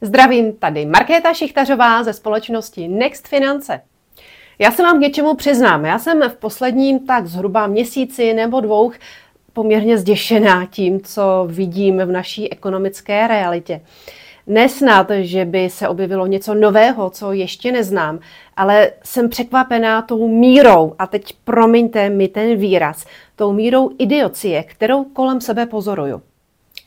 Zdravím, tady Markéta Šichtařová ze společnosti Next Finance. Já se vám k něčemu přiznám. Já jsem v posledním tak zhruba měsíci nebo dvou poměrně zděšená tím, co vidím v naší ekonomické realitě. Nesnad, že by se objevilo něco nového, co ještě neznám, ale jsem překvapená tou mírou, a teď promiňte mi ten výraz, tou mírou idiocie, kterou kolem sebe pozoruju.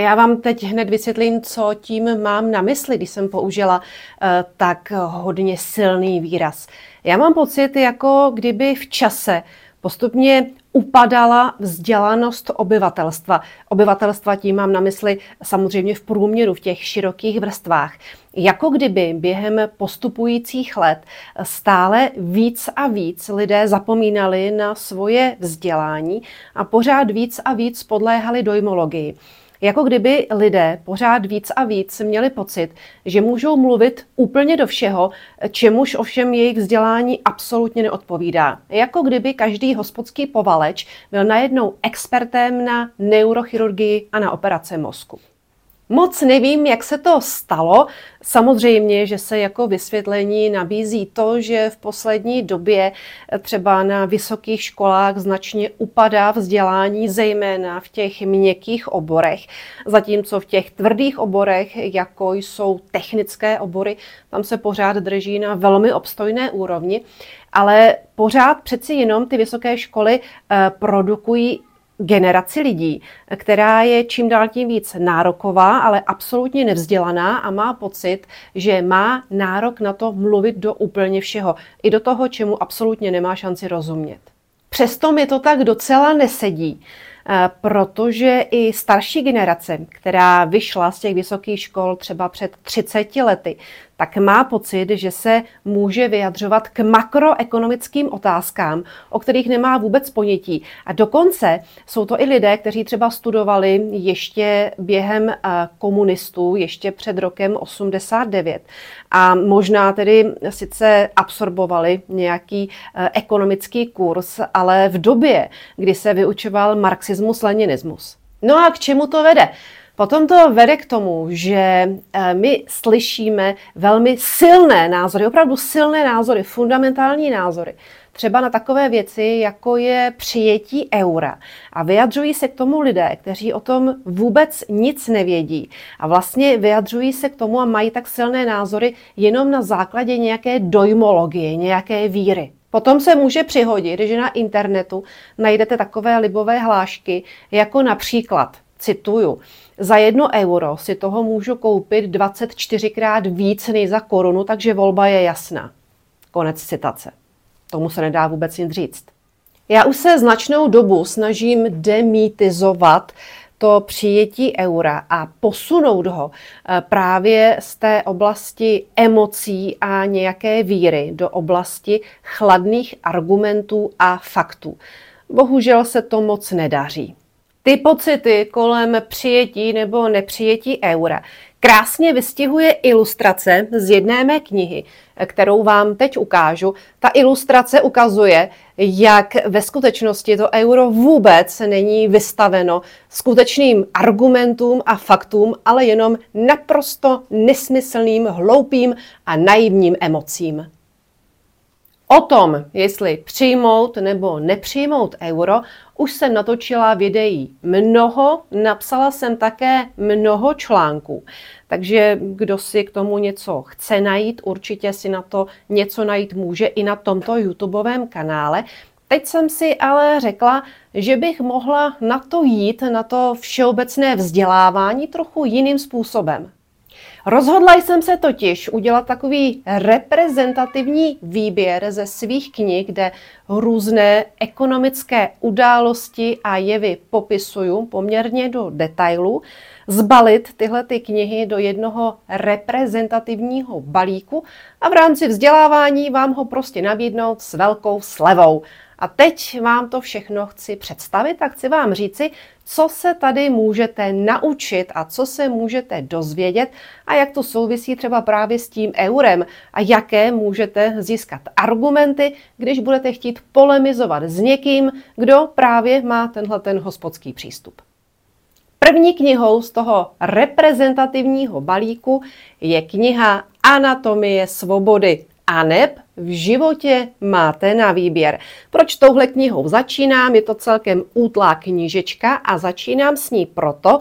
Já vám teď hned vysvětlím, co tím mám na mysli, když jsem použila uh, tak hodně silný výraz. Já mám pocit, jako kdyby v čase postupně upadala vzdělanost obyvatelstva. Obyvatelstva tím mám na mysli samozřejmě v průměru, v těch širokých vrstvách. Jako kdyby během postupujících let stále víc a víc lidé zapomínali na svoje vzdělání a pořád víc a víc podléhali dojmologii. Jako kdyby lidé pořád víc a víc měli pocit, že můžou mluvit úplně do všeho, čemuž ovšem jejich vzdělání absolutně neodpovídá. Jako kdyby každý hospodský povaleč byl najednou expertem na neurochirurgii a na operace mozku. Moc nevím, jak se to stalo. Samozřejmě, že se jako vysvětlení nabízí to, že v poslední době třeba na vysokých školách značně upadá vzdělání, zejména v těch měkkých oborech, zatímco v těch tvrdých oborech, jako jsou technické obory, tam se pořád drží na velmi obstojné úrovni, ale pořád přeci jenom ty vysoké školy eh, produkují generaci lidí, která je čím dál tím víc nároková, ale absolutně nevzdělaná a má pocit, že má nárok na to mluvit do úplně všeho, i do toho, čemu absolutně nemá šanci rozumět. Přesto mi to tak docela nesedí, eh, protože i starší generace, která vyšla z těch vysokých škol třeba před 30 lety, tak má pocit, že se může vyjadřovat k makroekonomickým otázkám, o kterých nemá vůbec ponětí. A dokonce jsou to i lidé, kteří třeba studovali ještě během eh, komunistů, ještě před rokem 89 a možná tedy sice absorbovali nějaký eh, ekonomický kurz, ale v době, kdy se vyučoval marxismus-leninismus. No a k čemu to vede? Potom to vede k tomu, že eh, my slyšíme velmi silné názory, opravdu silné názory, fundamentální názory, třeba na takové věci, jako je přijetí eura. A vyjadřují se k tomu lidé, kteří o tom vůbec nic nevědí. A vlastně vyjadřují se k tomu a mají tak silné názory jenom na základě nějaké dojmologie, nějaké víry. Potom se může přihodit, že na internetu najdete takové libové hlášky, jako například, cituju, za jedno euro si toho můžu koupit 24krát víc než za korunu, takže volba je jasná. Konec citace. Tomu se nedá vůbec nic říct. Já už se značnou dobu snažím demítizovat to přijetí eura a posunout ho eh, právě z té oblasti emocí a nějaké víry do oblasti chladných argumentů a faktů. Bohužel se to moc nedaří. Ty pocity kolem přijetí nebo nepřijetí eura krásně vystihuje ilustrace z jedné mé knihy, kterou vám teď ukážu. Ta ilustrace ukazuje, jak ve skutečnosti to euro vůbec není vystaveno skutečným argumentům a faktům, ale jenom naprosto nesmyslným, hloupým a naivním emocím. O tom, jestli přijmout nebo nepřijmout euro, už jsem natočila videí mnoho, napsala jsem také mnoho článků. Takže kdo si k tomu něco chce najít, určitě si na to něco najít může i na tomto YouTubeovém kanále. Teď jsem si ale řekla, že bych mohla na to jít, na to všeobecné vzdělávání trochu jiným způsobem. Rozhodla jsem se totiž udělat takový reprezentativní výběr ze svých knih, kde různé ekonomické události a jevy popisuju poměrně do detailu, zbalit tyhle ty knihy do jednoho reprezentativního balíku a v rámci vzdělávání vám ho prostě nabídnout s velkou slevou. A teď vám to všechno chci představit a chci vám říci, co se tady můžete naučit a co se můžete dozvědět a jak to souvisí třeba právě s tím eurem a jaké můžete získat argumenty, když budete chtít polemizovat s někým, kdo právě má tenhle ten hospodský přístup. První knihou z toho reprezentativního balíku je kniha Anatomie svobody. A neb v životě máte na výběr. Proč touhle knihou začínám? Je to celkem útlá knížečka a začínám s ní proto,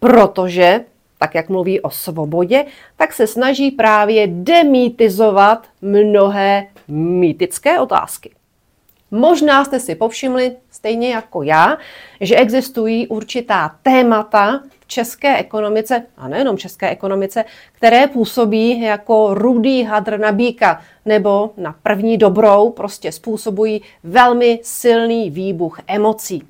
protože tak jak mluví o svobodě, tak se snaží právě demýtizovat mnohé mýtické otázky. Možná jste si povšimli, stejně jako já, že existují určitá témata v české ekonomice, a nejenom české ekonomice, které působí jako rudý hadr na bíka, nebo na první dobrou prostě způsobují velmi silný výbuch emocí.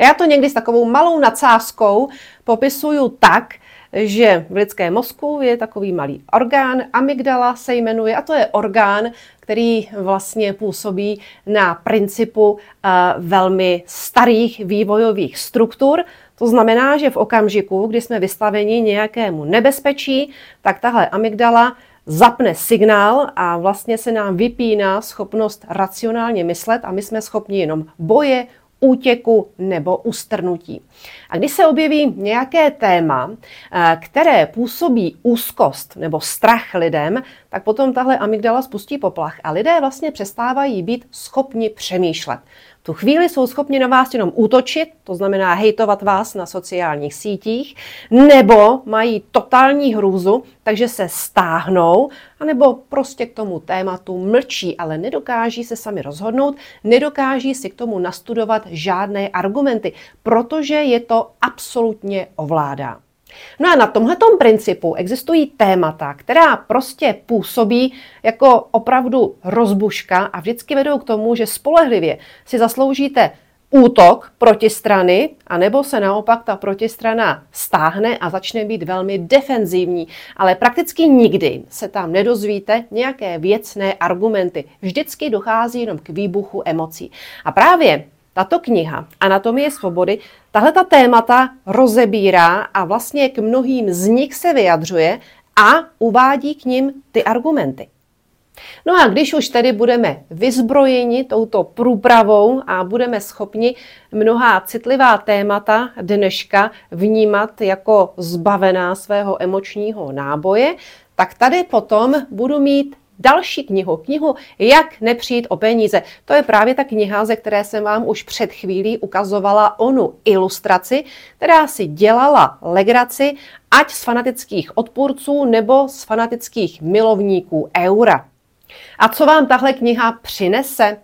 Já to někdy s takovou malou nadsázkou popisuju tak, že v lidském mozku je takový malý orgán, amygdala se jmenuje, a to je orgán, který vlastně působí na principu uh, velmi starých vývojových struktur. To znamená, že v okamžiku, kdy jsme vystaveni nějakému nebezpečí, tak tahle amygdala zapne signál a vlastně se nám vypíná schopnost racionálně myslet a my jsme schopni jenom boje, útěku nebo ustrnutí. A když se objeví nějaké téma, eh, které působí úzkost nebo strach lidem, tak potom tahle amygdala spustí poplach a lidé vlastně přestávají být schopni přemýšlet tu chvíli jsou schopni na vás jenom útočit, to znamená hejtovat vás na sociálních sítích, nebo mají totální hrůzu, takže se stáhnou, anebo prostě k tomu tématu mlčí, ale nedokáží se sami rozhodnout, nedokáží si k tomu nastudovat žádné argumenty, protože je to absolutně ovládá. No a na tomhletom principu existují témata, která prostě působí jako opravdu rozbuška a vždycky vedou k tomu, že spolehlivě si zasloužíte útok protistrany, anebo se naopak ta protistrana stáhne a začne být velmi defenzivní. Ale prakticky nikdy se tam nedozvíte nějaké věcné argumenty. Vždycky dochází jenom k výbuchu emocí. A právě tato kniha Anatomie svobody tahle ta témata rozebírá a vlastně k mnohým z nich se vyjadřuje a uvádí k ním ty argumenty. No a když už tedy budeme vyzbrojeni touto průpravou a budeme schopni mnohá citlivá témata dneška vnímat jako zbavená svého emočního náboje, tak tady potom budu mít další knihu, knihu Jak nepřijít o peníze. To je právě ta kniha, ze které jsem vám už před chvílí ukazovala onu ilustraci, která si dělala legraci ať z fanatických odpůrců nebo z fanatických milovníků eura. A co vám tahle kniha přinese?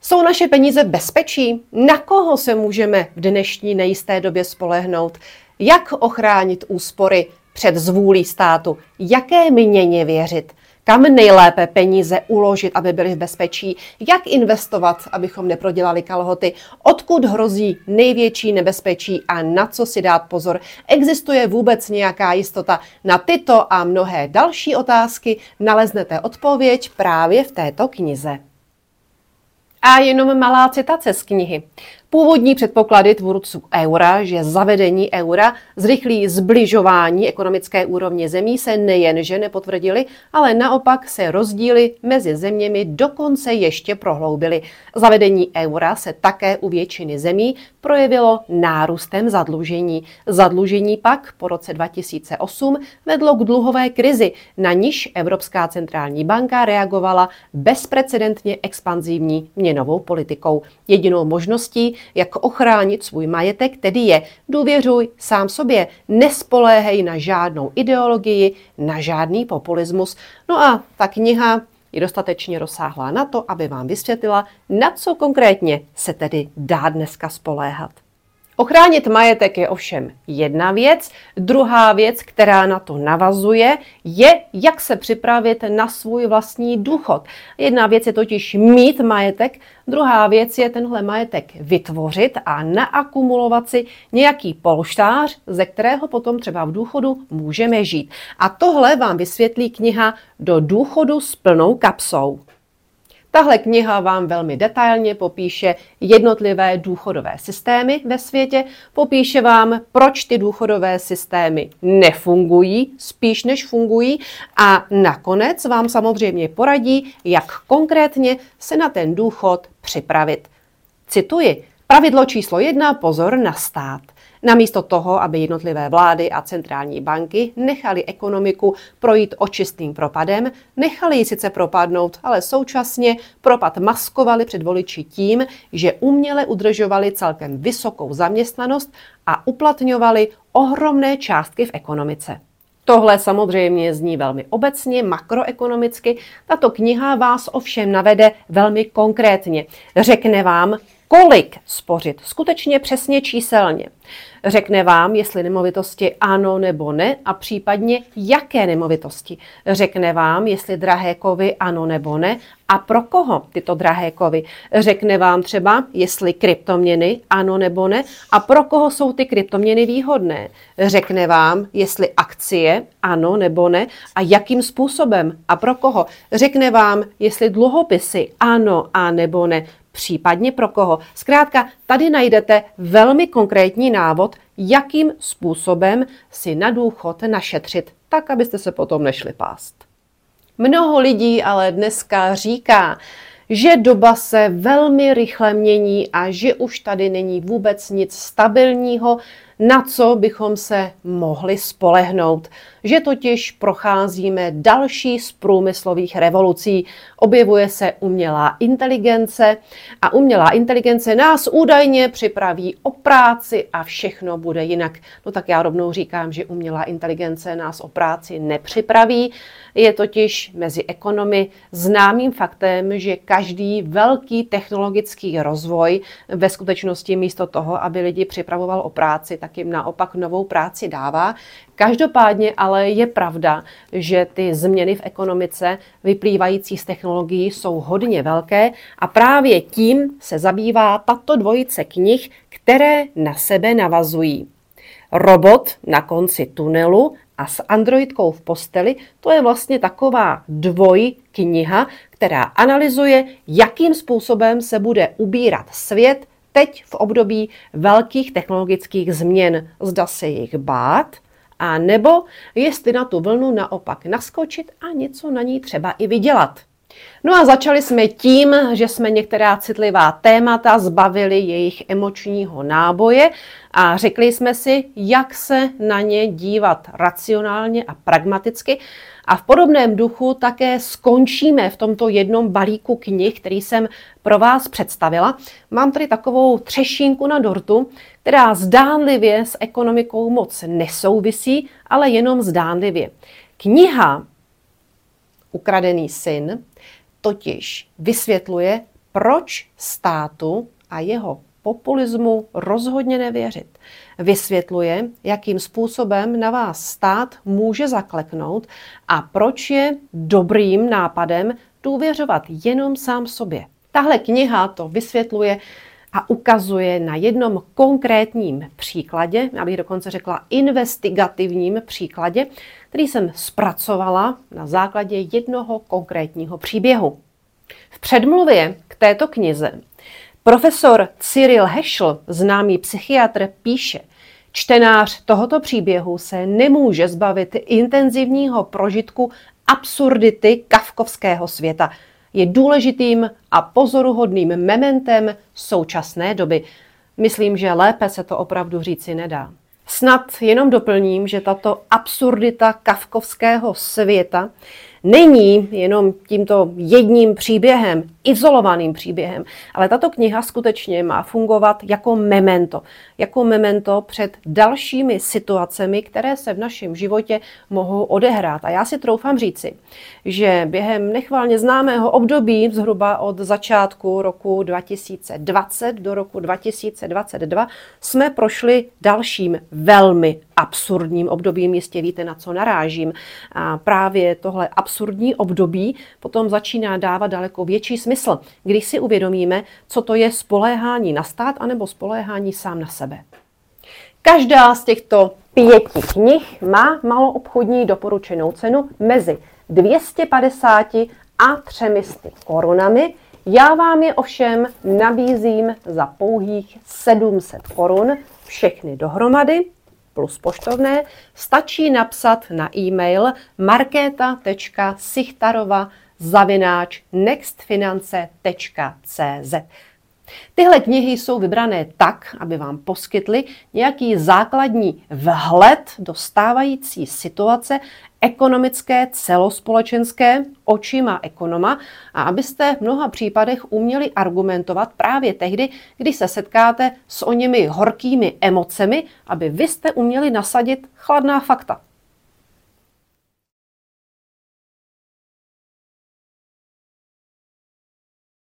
Jsou naše peníze v bezpečí? Na koho se můžeme v dnešní nejisté době spolehnout? Jak ochránit úspory před zvůlí státu? Jaké měně věřit? Kam nejlépe peníze uložit, aby byly v bezpečí, jak investovat, abychom neprodělali kalhoty, odkud hrozí největší nebezpečí a na co si dát pozor. Existuje vůbec nějaká jistota? Na tyto a mnohé další otázky naleznete odpověď právě v této knize. A jenom malá citace z knihy. Původní předpoklady tvůrců eura, že zavedení eura zrychlí zbližování ekonomické úrovně zemí, se nejenže nepotvrdili, ale naopak se rozdíly mezi zeměmi dokonce ještě prohloubily. Zavedení eura se také u většiny zemí projevilo nárůstem zadlužení. Zadlužení pak po roce 2008 vedlo k dluhové krizi, na níž Evropská centrální banka reagovala bezprecedentně expanzivní měnovou politikou. Jedinou možností, jak ochránit svůj majetek, tedy je důvěřuj sám sobě, nespoléhej na žádnou ideologii, na žádný populismus. No a ta kniha je dostatečně rozsáhlá na to, aby vám vysvětlila, na co konkrétně se tedy dá dneska spoléhat. Ochránit majetek je ovšem jedna věc. Druhá věc, která na to navazuje, je, jak se připravit na svůj vlastní důchod. Jedna věc je totiž mít majetek, druhá věc je tenhle majetek vytvořit a naakumulovat si nějaký polštář, ze kterého potom třeba v důchodu můžeme žít. A tohle vám vysvětlí kniha Do důchodu s plnou kapsou. Tahle kniha vám velmi detailně popíše jednotlivé důchodové systémy ve světě, popíše vám, proč ty důchodové systémy nefungují, spíš než fungují a nakonec vám samozřejmě poradí, jak konkrétně se na ten důchod připravit. Cituji, pravidlo číslo jedna, pozor na stát. Namísto toho, aby jednotlivé vlády a centrální banky nechali ekonomiku projít očistným propadem, nechali ji sice propadnout, ale současně propad maskovali před voliči tím, že uměle udržovali celkem vysokou zaměstnanost a uplatňovali ohromné částky v ekonomice. Tohle samozřejmě zní velmi obecně, makroekonomicky. Tato kniha vás ovšem navede velmi konkrétně. Řekne vám, kolik spořit, skutečně přesně číselně. Řekne vám, jestli nemovitosti ano nebo ne a případně jaké nemovitosti. Řekne vám, jestli drahé kovy ano nebo ne a pro koho tyto drahé kovy. Řekne vám třeba, jestli kryptoměny ano nebo ne a pro koho jsou ty kryptoměny výhodné. Řekne vám, jestli akcie ano nebo ne a jakým způsobem a pro koho. Řekne vám, jestli dluhopisy ano a nebo ne případně pro koho. Zkrátka, tady najdete velmi konkrétní návod, jakým způsobem si na důchod našetřit, tak abyste se potom nešli pást. Mnoho lidí ale dneska říká, že doba se velmi rychle mění a že už tady není vůbec nic stabilního, na co bychom se mohli spolehnout. Že totiž procházíme další z průmyslových revolucí. Objevuje se umělá inteligence a umělá inteligence nás údajně připraví o práci a všechno bude jinak. No tak já rovnou říkám, že umělá inteligence nás o práci nepřipraví. Je totiž mezi ekonomy známým faktem, že každý velký technologický rozvoj ve skutečnosti místo toho, aby lidi připravoval o práci, tak jim naopak novou práci dává. Každopádně ale je pravda, že ty změny v ekonomice vyplývající z technologií jsou hodně velké a právě tím se zabývá tato dvojice knih, které na sebe navazují. Robot na konci tunelu a s Androidkou v posteli, to je vlastně taková dvoj kniha, která analyzuje, jakým způsobem se bude ubírat svět teď v období velkých technologických změn. Zda se jich bát, a nebo jestli na tu vlnu naopak naskočit a něco na ní třeba i vydělat. No a začali jsme tím, že jsme některá citlivá témata zbavili jejich emočního náboje a řekli jsme si, jak se na ně dívat racionálně a pragmaticky. A v podobném duchu také skončíme v tomto jednom balíku knih, který jsem pro vás představila. Mám tady takovou třešínku na dortu, která zdánlivě s ekonomikou moc nesouvisí, ale jenom zdánlivě. Kniha Ukradený syn totiž vysvětluje, proč státu a jeho populismu rozhodně nevěřit. Vysvětluje, jakým způsobem na vás stát může zakleknout a proč je dobrým nápadem důvěřovat jenom sám sobě. Tahle kniha to vysvětluje a ukazuje na jednom konkrétním příkladě, abych dokonce řekla investigativním příkladě, který jsem zpracovala na základě jednoho konkrétního příběhu. V předmluvě k této knize profesor Cyril Heschel, známý psychiatr, píše, čtenář tohoto příběhu se nemůže zbavit intenzivního prožitku absurdity kafkovského světa. Je důležitým a pozoruhodným mementem současné doby. Myslím, že lépe se to opravdu říci nedá. Snad jenom doplním, že tato absurdita kafkovského světa není jenom tímto jedním příběhem, izolovaným příběhem, ale tato kniha skutečně má fungovat jako memento. Jako memento před dalšími situacemi, které se v našem životě mohou odehrát. A já si troufám říci, že během nechvalně známého období, zhruba od začátku roku 2020 do roku 2022, jsme prošli dalším velmi absurdním obdobím. Jistě víte, na co narážím. A právě tohle absurdní období potom začíná dávat daleko větší smysl, když si uvědomíme, co to je spoléhání na stát anebo spoléhání sám na sebe. Každá z těchto pěti knih má maloobchodní doporučenou cenu mezi 250 a 300 korunami. Já vám je ovšem nabízím za pouhých 700 korun všechny dohromady plus poštovné, stačí napsat na e-mail markéta.sichtarova zavináč nextfinance.cz. Tyhle knihy jsou vybrané tak, aby vám poskytly nějaký základní vhled do stávající situace ekonomické, celospolečenské, očima ekonoma a abyste v mnoha případech uměli argumentovat právě tehdy, kdy se setkáte s o horkými emocemi, aby vy jste uměli nasadit chladná fakta.